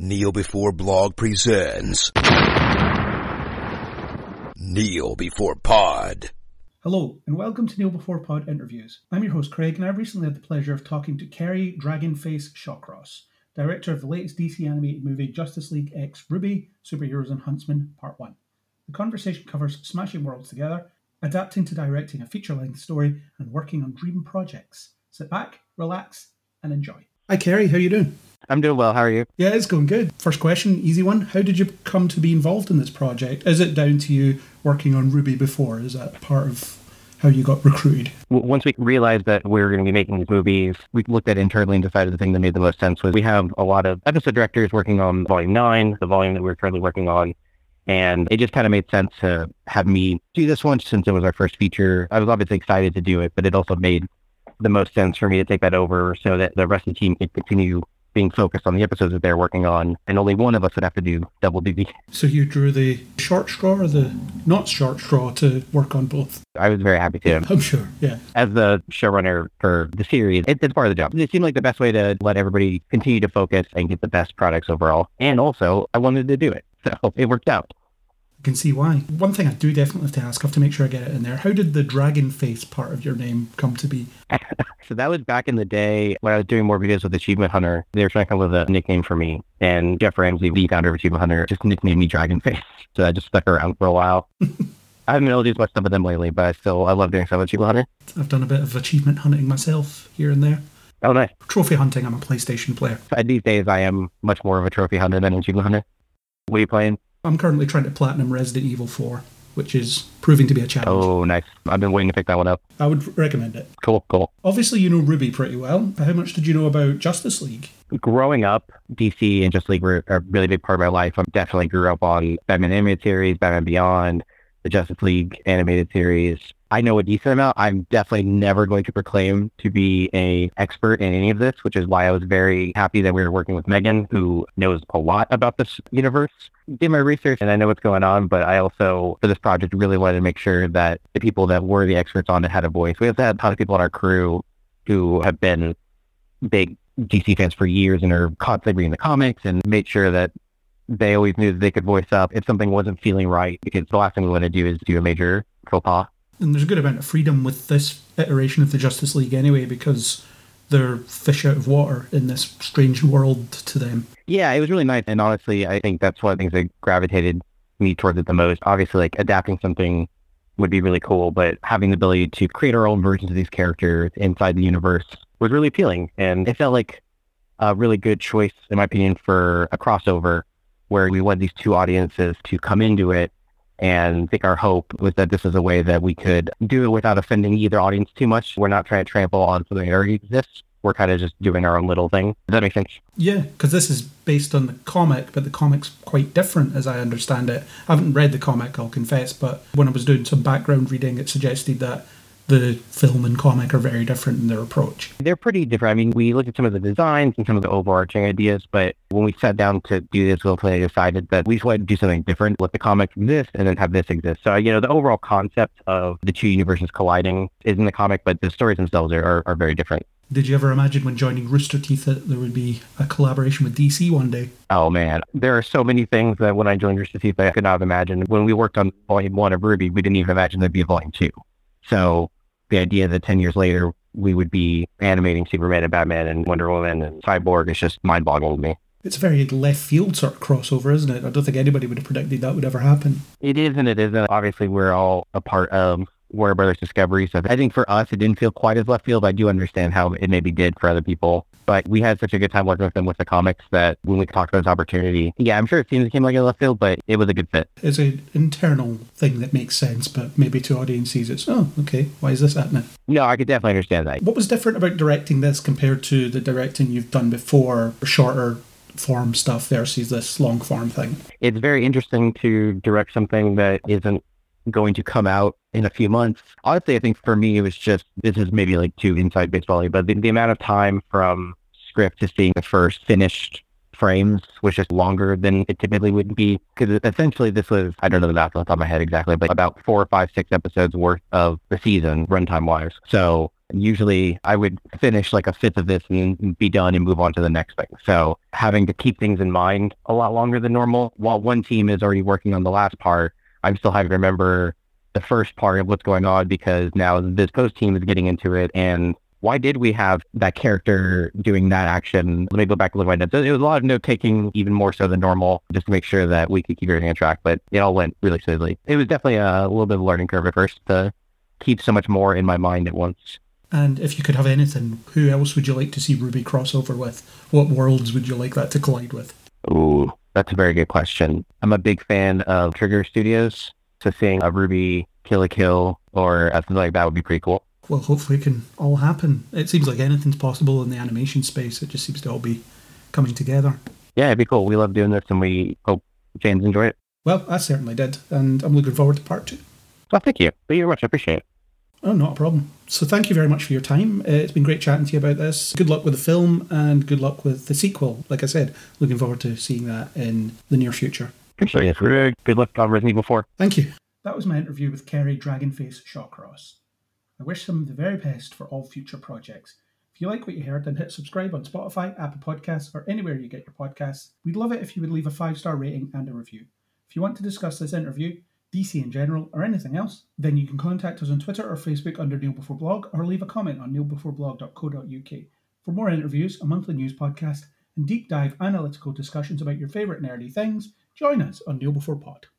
Kneel Before Blog presents Kneel Before Pod. Hello, and welcome to Kneel Before Pod interviews. I'm your host, Craig, and I've recently had the pleasure of talking to Kerry Dragonface Shawcross, director of the latest DC animated movie Justice League X RWBY Superheroes and Huntsmen Part 1. The conversation covers smashing worlds together, adapting to directing a feature length story, and working on dream projects. Sit back, relax, and enjoy. Hi, Kerry, how you doing? I'm doing well. How are you? Yeah, it's going good. First question, easy one. How did you come to be involved in this project? Is it down to you working on RWBY before? Is that part of how you got recruited? Once we realized that we were going to be making these movies, we looked at internally and decided the thing that made the most sense was we have a lot of episode directors working on Volume 9, the volume that we're currently working on. And it just kind of made sense to have me do this one since it was our first feature. I was obviously excited to do it, but it also made the most sense for me to take that over so that the rest of the team could continue being focused on the episodes that they're working on, and only one of us would have to do double duty. So you drew the short straw or the not short straw to work on both? I was very happy to. I'm sure, yeah. As the showrunner for the series, it, it's part of the job. It seemed like the best way to let everybody continue to focus and get the best products overall. And also, I wanted to do it. So it worked out. I can see why. One thing I do definitely have to ask, I have to make sure I get it in there. How did the dragon face part of your name come to be? so that was back in the day when I was doing more videos with Achievement Hunter. They were trying to come up with a nickname for me. And Geoff Ramsey, the founder of Achievement Hunter, just nicknamed me Dragon Face. So that just stuck around for a while. I haven't been able to do much stuff with them lately, but I still I love doing stuff with Achievement Hunter. I've done a bit of achievement hunting myself here and there. Oh, nice. Trophy hunting, I'm a PlayStation player. These days, I am much more of a trophy hunter than an Achievement Hunter. What are you playing? I'm currently trying to platinum Resident Evil 4, which is proving to be a challenge. Oh, nice. I've been waiting to pick that one up. I would recommend it. Cool, cool. Obviously, you know RWBY pretty well. How much did you know about Justice League? Growing up, DC and Justice League were a really big part of my life. I definitely grew up on Batman animated series, Batman Beyond, the Justice League animated series. I know a decent amount. I'm definitely never going to proclaim to be a expert in any of this, which is why I was very happy that we were working with Megan, who knows a lot about this universe. Did my research and I know what's going on, but I also, for this project, really wanted to make sure that the people that were the experts on it had a voice. We have had a ton of people on our crew who have been big DC fans for years and are constantly reading the comics and made sure that they always knew that they could voice up if something wasn't feeling right, because the last thing we want to do is do a major faux pas. And there's a good amount of freedom with this iteration of the Justice League anyway, because they're fish out of water in this strange world to them. Yeah, it was really nice. And honestly, I think that's one of the things that gravitated me towards it the most. Obviously, like adapting something would be really cool, but having the ability to create our own versions of these characters inside the universe was really appealing. And it felt like a really good choice, in my opinion, for a crossover where we want these two audiences to come into it and I think our hope was that this is a way that we could do it without offending either audience too much. We're not trying to trample on something that already exists. We're kind of just doing our own little thing. Does that make sense? Yeah, because this is based on the comic, but the comic's quite different as I understand it. I haven't read the comic, I'll confess, but when I was doing some background reading, it suggested that the film and comic are very different in their approach. They're pretty different. I mean, we looked at some of the designs and some of the overarching ideas, but when we sat down to do this, we ultimately decided that we just wanted to do something different, let the comic this and then have this exist. So, you know, the overall concept of the two universes colliding is in the comic, but the stories themselves are, are, are very different. Did you ever imagine when joining Rooster Teeth that there would be a collaboration with DC one day? Oh man, there are so many things that when I joined Rooster Teeth, I could not have imagined. When we worked on Volume One of RWBY, we didn't even imagine there'd be a Volume Two. So the idea that 10 years later we would be animating Superman and Batman and Wonder Woman and Cyborg is just mind boggling to me. It's a very left field sort of crossover, isn't it? I don't think anybody would have predicted that would ever happen. It is and it isn't. Obviously, we're all a part of Warner Brothers Discovery. So I think for us, it didn't feel quite as left field. I do understand how it maybe did for other people. But we had such a good time working with them with the comics that when we talked about this opportunity, yeah, I'm sure it seems came like a left field, but it was a good fit. It's an internal thing that makes sense, but maybe to audiences, it's, oh, okay, why is this happening? No, I could definitely understand that. What was different about directing this compared to the directing you've done before, shorter form stuff versus this long form thing? It's very interesting to direct something that isn't going to come out in a few months. Honestly, I think for me, it was just, this is maybe like too inside baseball, but the, the amount of time from script to seeing the first finished frames was just longer than it typically would be. Because essentially, this was, I don't know the math off the top of my head exactly, but about four or five, six episodes worth of the season, runtime wise. So Usually I would finish like a fifth of this and be done and move on to the next thing. So having to keep things in mind a lot longer than normal while one team is already working on the last part, I'm still having to remember the first part of what's going on because now this post team is getting into it and why did we have that character doing that action? Let me go back and look at my notes. It was a lot of note taking, even more so than normal, just to make sure that we could keep everything on track. But it all went really smoothly. It was definitely a, little bit of a learning curve at first to keep so much more in my mind at once. And if you could have anything, who else would you like to see RWBY crossover with? What worlds would you like that to collide with? Ooh, that's a very good question. I'm a big fan of Trigger Studios, so seeing a RWBY Kill la Kill or something like that would be pretty cool well, hopefully it can all happen. It seems like anything's possible in the animation space. It just seems to all be coming together. Yeah, it'd be cool. We love doing this and we hope James enjoy it. Well, I certainly did. And I'm looking forward to part two. Well, thank you. Thank you very much. I appreciate it. Oh, not a problem. So thank you very much for your time. Uh, it's been great chatting to you about this. Good luck with the film and good luck with the sequel. Like I said, looking forward to seeing that in the near future. Appreciate it. Good luck on Resident Evil 4. Thank you. That was my interview with Kerry Dragonface Shawcross. I wish them the very best for all future projects. If you like what you heard, then hit subscribe on Spotify, Apple Podcasts, or anywhere you get your podcasts. We'd love it if you would leave a five star rating and a review. If you want to discuss this interview, DC in general, or anything else, then you can contact us on Twitter or Facebook under Kneel Before Blog or leave a comment on kneelbeforeblog.co.uk. For more interviews, a monthly news podcast, and deep dive analytical discussions about your favourite nerdy things, join us on Kneel Before Pod.